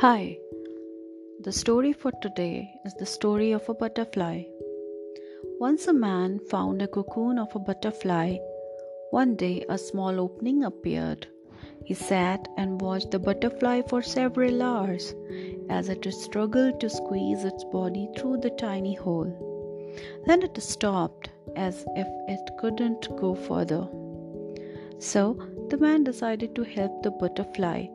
Hi, the story for today is the story of a butterfly. Once a man found a cocoon of a butterfly. One day, a small opening appeared. He sat and watched the butterfly for several hours as it struggled to squeeze its body through the tiny hole. Then it stopped as if it couldn't go further. So the man decided to help the butterfly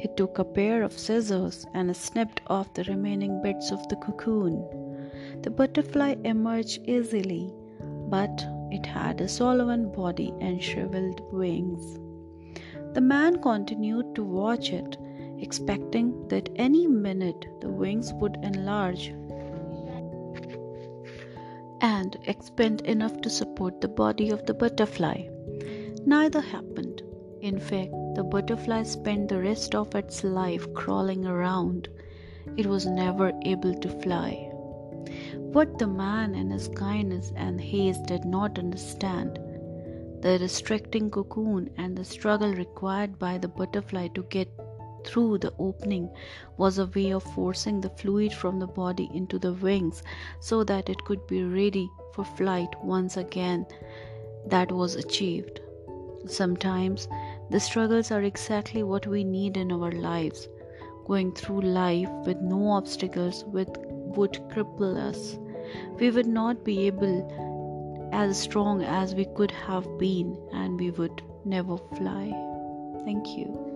he took a pair of scissors and snipped off the remaining bits of the cocoon. The butterfly emerged easily, but it had a swollen body and shriveled wings. The man continued to watch it, expecting that any minute the wings would enlarge and expand enough to support the body of the butterfly. Neither happened. In fact, the butterfly spent the rest of its life crawling around. It was never able to fly. What the man in his kindness and haste did not understand the restricting cocoon and the struggle required by the butterfly to get through the opening was a way of forcing the fluid from the body into the wings so that it could be ready for flight once again. That was achieved. Sometimes the struggles are exactly what we need in our lives. Going through life with no obstacles with, would cripple us. We would not be able as strong as we could have been, and we would never fly. Thank you.